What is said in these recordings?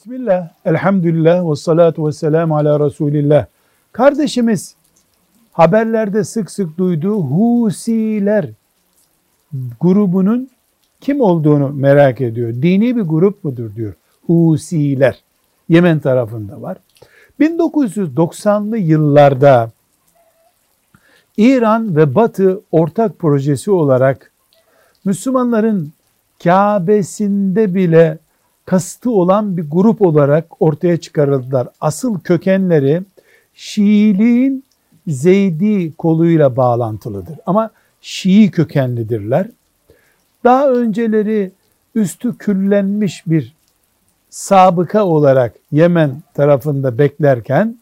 Bismillah, elhamdülillah ve salatu ve selamu ala Resulillah. Kardeşimiz haberlerde sık sık duyduğu Husiler grubunun kim olduğunu merak ediyor. Dini bir grup mudur diyor. Husiler. Yemen tarafında var. 1990'lı yıllarda İran ve Batı ortak projesi olarak Müslümanların Kabe'sinde bile kastı olan bir grup olarak ortaya çıkarıldılar. Asıl kökenleri Şiiliğin Zeydi koluyla bağlantılıdır. Ama Şii kökenlidirler. Daha önceleri üstü küllenmiş bir sabıka olarak Yemen tarafında beklerken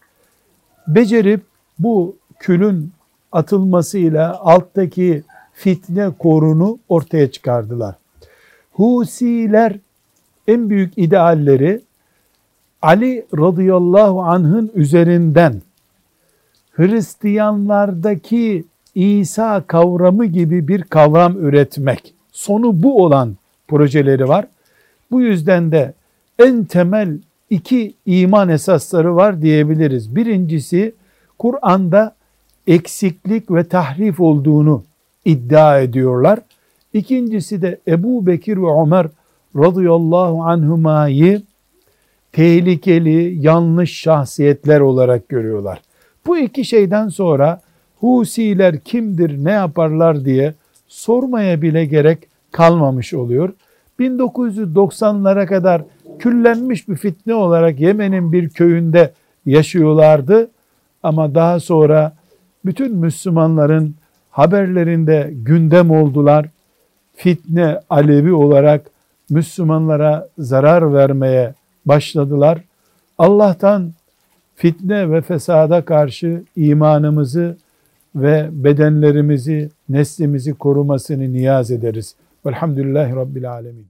becerip bu külün atılmasıyla alttaki fitne korunu ortaya çıkardılar. Husiler en büyük idealleri Ali radıyallahu anh'ın üzerinden Hristiyanlardaki İsa kavramı gibi bir kavram üretmek. Sonu bu olan projeleri var. Bu yüzden de en temel iki iman esasları var diyebiliriz. Birincisi Kur'an'da eksiklik ve tahrif olduğunu iddia ediyorlar. İkincisi de Ebu Bekir ve Ömer radıyallahu anhumayı tehlikeli, yanlış şahsiyetler olarak görüyorlar. Bu iki şeyden sonra Husiler kimdir, ne yaparlar diye sormaya bile gerek kalmamış oluyor. 1990'lara kadar küllenmiş bir fitne olarak Yemen'in bir köyünde yaşıyorlardı. Ama daha sonra bütün Müslümanların haberlerinde gündem oldular. Fitne alevi olarak Müslümanlara zarar vermeye başladılar. Allah'tan fitne ve fesada karşı imanımızı ve bedenlerimizi, neslimizi korumasını niyaz ederiz. Velhamdülillahi Rabbil Alemin.